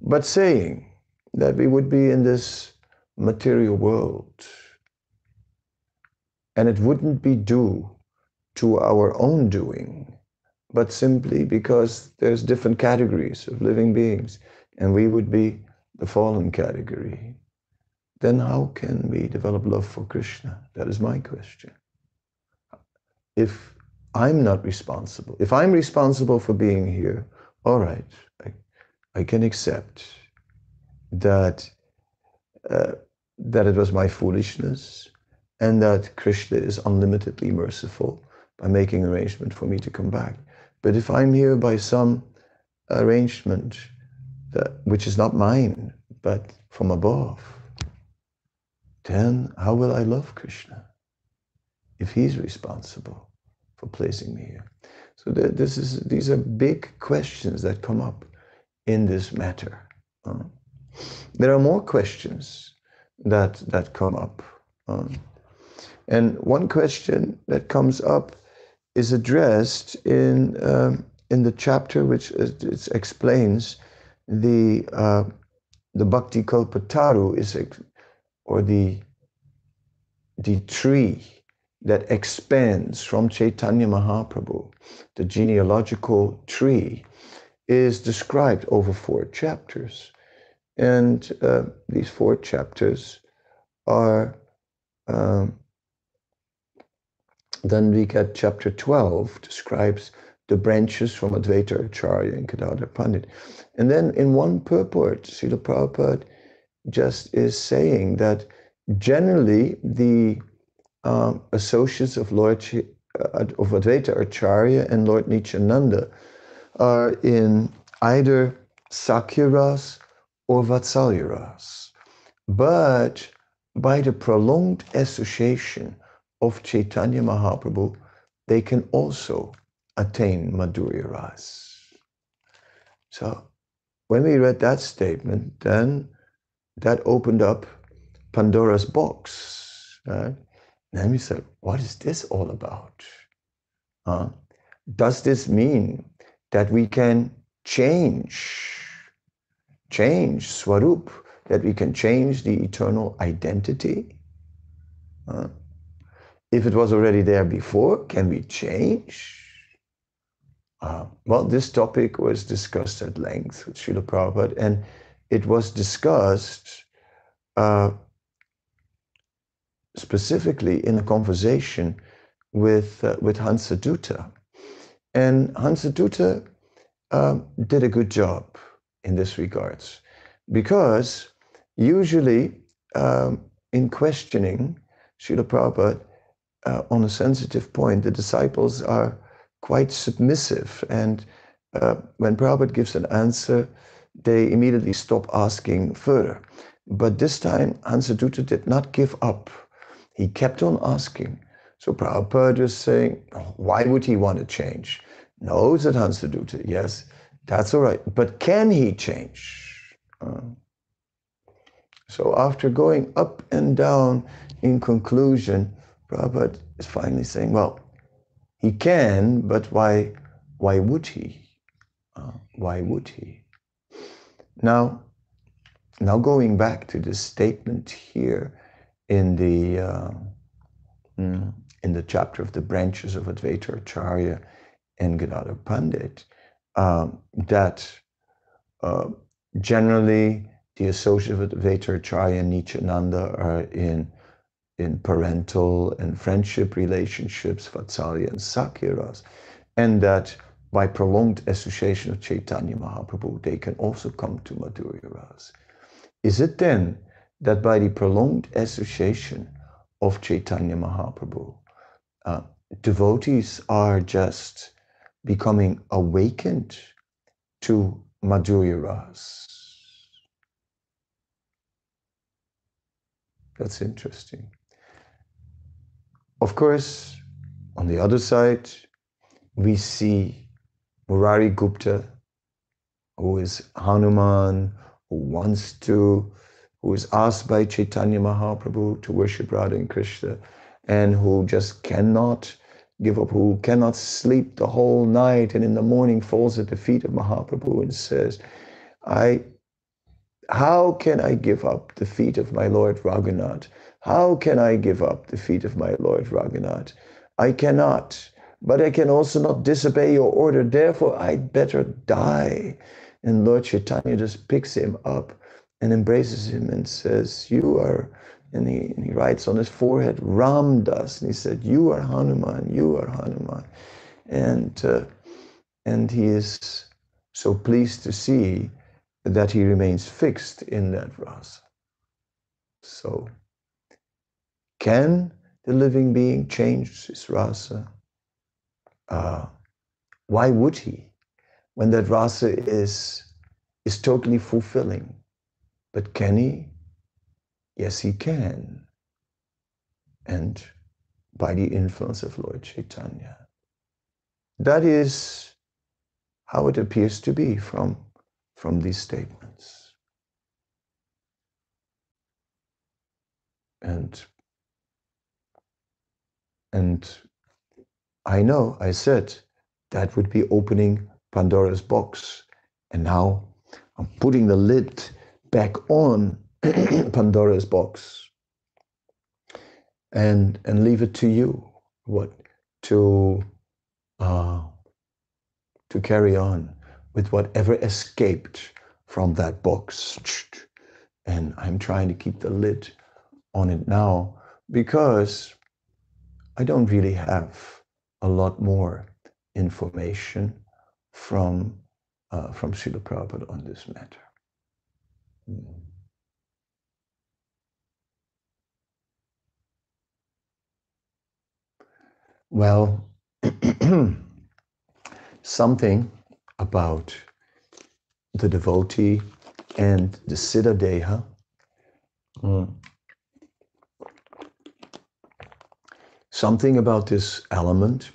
but saying that we would be in this material world and it wouldn't be due to our own doing, but simply because there's different categories of living beings and we would be the fallen category, then how can we develop love for Krishna? That is my question. If I'm not responsible, if I'm responsible for being here, all right, I, I can accept that uh, that it was my foolishness and that Krishna is unlimitedly merciful by making arrangement for me to come back. But if I'm here by some arrangement that which is not mine, but from above, then how will I love Krishna if he's responsible for placing me here? So this is these are big questions that come up in this matter. Uh, there are more questions that that come up. Uh, and one question that comes up is addressed in um, in the chapter which it explains the uh, the Bhakti Kalpataru is or the the tree that expands from Chaitanya Mahaprabhu, the genealogical tree, is described over four chapters. And uh, these four chapters are um, then we get chapter 12 describes the branches from Advaita Acharya and Gadadhar Pandit. And then in one purport, Srila Prabhupada just is saying that generally the um, associates of Lord uh, of Advaita Acharya and Lord Nityananda are in either Sakhyaras or Vatsalyaras. But by the prolonged association of Chaitanya Mahaprabhu, they can also attain Madhurya Ras. So when we read that statement, then that opened up Pandora's box. Right? Then we said, what is this all about? Uh, does this mean that we can change, change Swarup, that we can change the eternal identity? Uh, if it was already there before, can we change? Uh, well, this topic was discussed at length with Srila Prabhupada, and it was discussed uh, specifically in a conversation with, uh, with Hansadutta. And Hansadutta uh, did a good job in this regards, because usually um, in questioning Srila Prabhupada, uh, on a sensitive point, the disciples are quite submissive. And uh, when Prabhupada gives an answer, they immediately stop asking further. But this time, Hansadutta did not give up. He kept on asking. So Prabhupada was saying, why would he want to change? No, said Hansadutta, yes, that's all right. But can he change? Uh, so after going up and down in conclusion, Prabhupada is finally saying, well, he can, but why, why would he? Uh, why would he? Now, now going back to the statement here in the uh, mm, in the chapter of the branches of Advaita Acharya and Gadadhar Pandit, um, that uh, generally the associates of Advaita Acharya and Nityananda are in in parental and friendship relationships, Vatsalya and Sakhyaras, and that by prolonged association of Chaitanya Mahaprabhu, they can also come to Madhurya Ras. Is it then that by the prolonged association of Chaitanya Mahaprabhu, uh, devotees are just becoming awakened to Madhurya Ras? That's interesting. Of course, on the other side, we see Murari Gupta, who is Hanuman, who wants to, who is asked by Chaitanya Mahaprabhu to worship Radha and Krishna, and who just cannot give up, who cannot sleep the whole night, and in the morning falls at the feet of Mahaprabhu and says, I how can I give up the feet of my Lord Raghunath? How can I give up the feet of my Lord Raghunath? I cannot, but I can also not disobey your order. Therefore, I'd better die. And Lord Chaitanya just picks him up and embraces him and says, You are, and he, and he writes on his forehead, Ramdas. And he said, You are Hanuman, you are Hanuman. And, uh, and he is so pleased to see that he remains fixed in that rasa. So, can the living being change his rasa? Uh, why would he? When that rasa is, is totally fulfilling. But can he? Yes, he can. And by the influence of Lord Chaitanya. That is how it appears to be from from these statements. And and I know I said that would be opening Pandora's box. And now I'm putting the lid back on [clears throat] Pandora's box and and leave it to you what to uh, to carry on with whatever escaped from that box. And I'm trying to keep the lid on it now because I don't really have a lot more information from uh, from Srila Prabhupada on this matter. Hmm. Well, [clears throat] something about the devotee and the Siddha Deha. Mm. Something about this element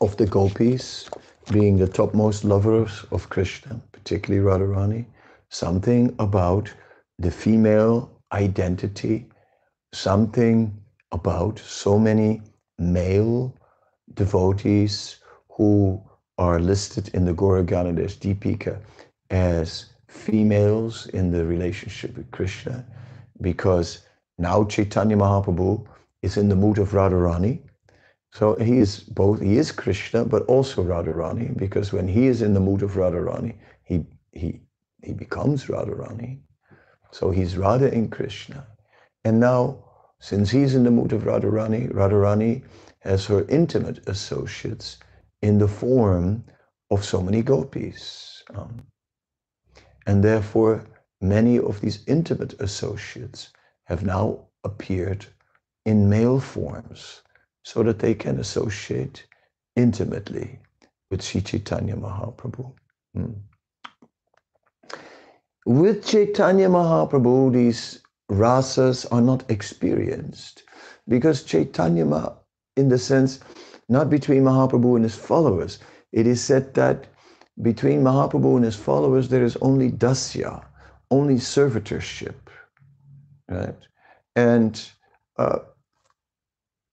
of the gopis being the topmost lovers of Krishna, particularly Radharani. Something about the female identity. Something about so many male devotees who are listed in the Gaura Ganoddesa Dipika as females in the relationship with Krishna because now Chaitanya Mahaprabhu is in the mood of Radharani. So he is both, he is Krishna, but also Radharani, because when he is in the mood of Radharani, he, he, he becomes Radharani. So he's Radha in Krishna. And now, since he's in the mood of Radharani, Radharani has her intimate associates in the form of so many gopis. Um, and therefore, many of these intimate associates have now appeared in male forms so that they can associate intimately with Sri Chaitanya Mahaprabhu. Hmm. With Chaitanya Mahaprabhu, these rasas are not experienced because Chaitanya, in the sense, not between Mahaprabhu and his followers. It is said that between Mahaprabhu and his followers, there is only dasya, only servitorship, right? And uh,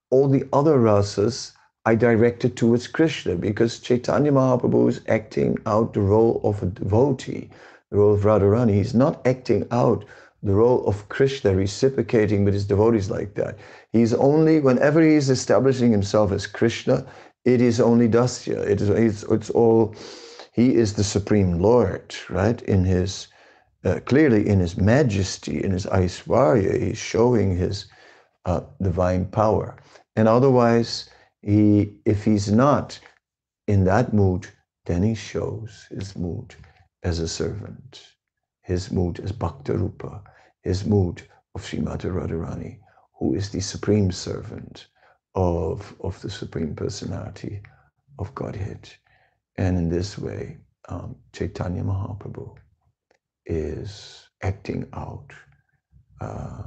all the other rasas are directed towards Krishna because Chaitanya Mahaprabhu is acting out the role of a devotee, the role of Radharani. He's not acting out the role of Krishna reciprocating with his devotees like that. He's only, whenever he is establishing himself as Krishna, it is only Dasya. It is, it's, it's all, he is the Supreme Lord, right? In his, uh, clearly in his majesty, in his Aishwarya, he's showing his uh, divine power. And otherwise, he, if he's not in that mood, then he shows his mood as a servant his mood as Bhakta Rupa, his mood of Srimati Radharani, who is the supreme servant of, of the Supreme Personality of Godhead. And in this way, um, Chaitanya Mahaprabhu is acting out uh,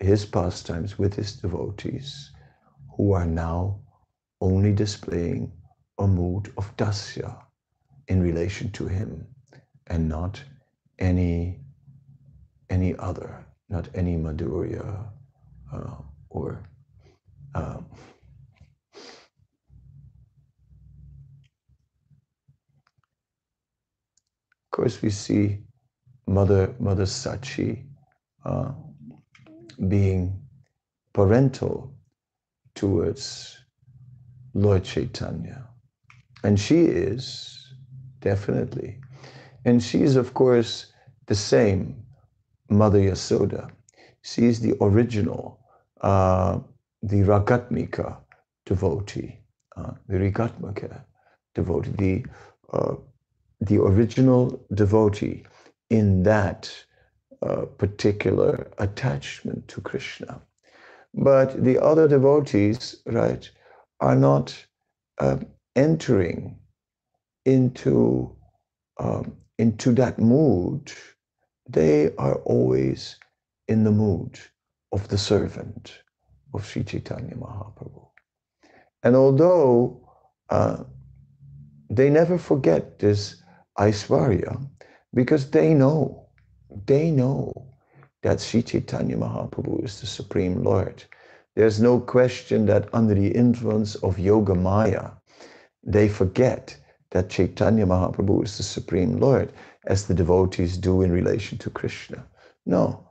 his pastimes with his devotees who are now only displaying a mood of dasya in relation to him and not any any other, not any madhurya uh, or um, of course we see mother mother sachi uh, being parental towards Lord Chaitanya. And she is, definitely. And she is, of course, the same Mother Yasoda. She is the original, uh, the Ragatmika devotee, uh, the Ragatmika devotee, the, uh, the original devotee in that uh, particular attachment to Krishna. But the other devotees, right, are not uh, entering into um, into that mood. They are always in the mood of the servant of Sri Chaitanya Mahaprabhu. And although uh, they never forget this Aishwarya, because they know, they know that Sri Chaitanya Mahaprabhu is the Supreme Lord. There's no question that under the influence of Yoga Maya, they forget that Chaitanya Mahaprabhu is the Supreme Lord, as the devotees do in relation to Krishna. No.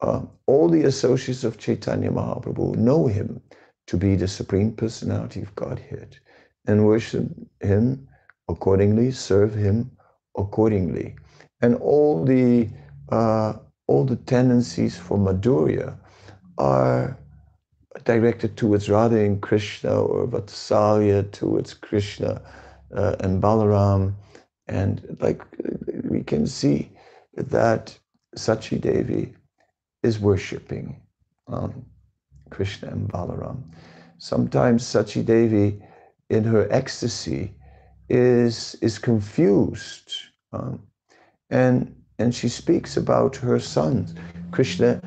Uh, all the associates of Chaitanya Mahaprabhu know him to be the Supreme Personality of Godhead and worship him accordingly, serve him accordingly. And all the uh, all the tendencies for Madhurya are directed towards Radha and Krishna or Vatsalya towards Krishna uh, and Balaram. And like we can see that Sachi Devi is worshipping um, Krishna and Balaram. Sometimes Sachi Devi, in her ecstasy, is, is confused. Um, and and she speaks about her sons, Krishna,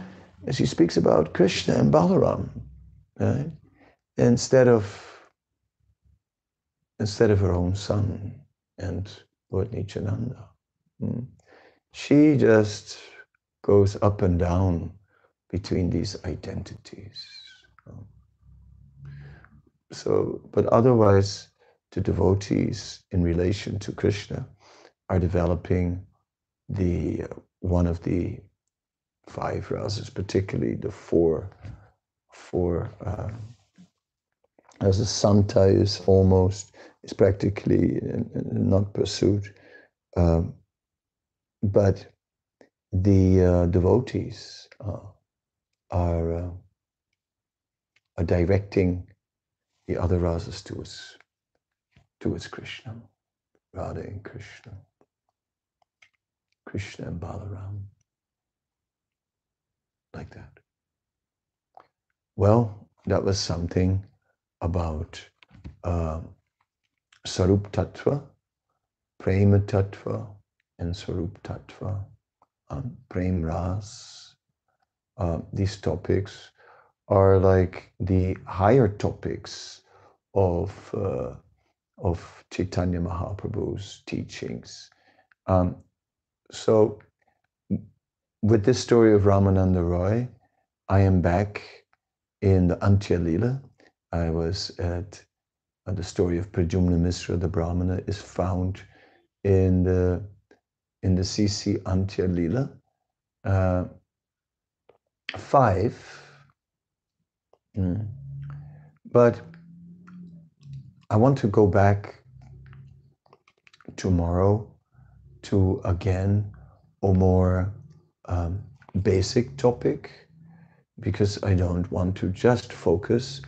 and she speaks about Krishna and Balaram, right? Instead of instead of her own son and Lord Nityananda. Hmm. She just goes up and down between these identities. So, but otherwise, the devotees in relation to Krishna are developing the one of the five rasas, particularly the four, four. Uh, as a santa is almost is practically not pursued, um, but the uh, devotees uh, are uh, are directing the other rasas towards towards Krishna, Radha and Krishna. Krishna and Balaram. Like that. Well, that was something about uh, Sarup Tattva, Prema Tattva, and Sarup Tattva, um, Prem Ras. Uh, these topics are like the higher topics of, uh, of Chaitanya Mahaprabhu's teachings. Um, so, with this story of Ramananda Roy, I am back in the Antya. I was at uh, the story of Pradyumna Misra, the Brahmana, is found in the in the CC Antya. Uh, five. Mm. But I want to go back tomorrow to again a more um, basic topic because I don't want to just focus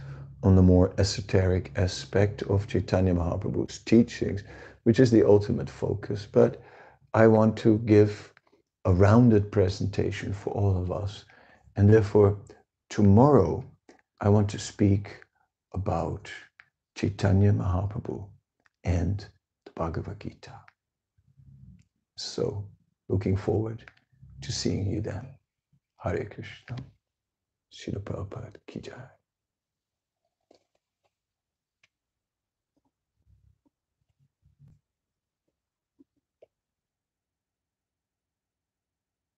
on the more esoteric aspect of Chaitanya Mahaprabhu's teachings, which is the ultimate focus. But I want to give a rounded presentation for all of us. And therefore, tomorrow, I want to speak about Chaitanya Mahaprabhu and the Bhagavad Gita. So, looking forward to seeing you then. Hare Krishna. Srila Prabhupada.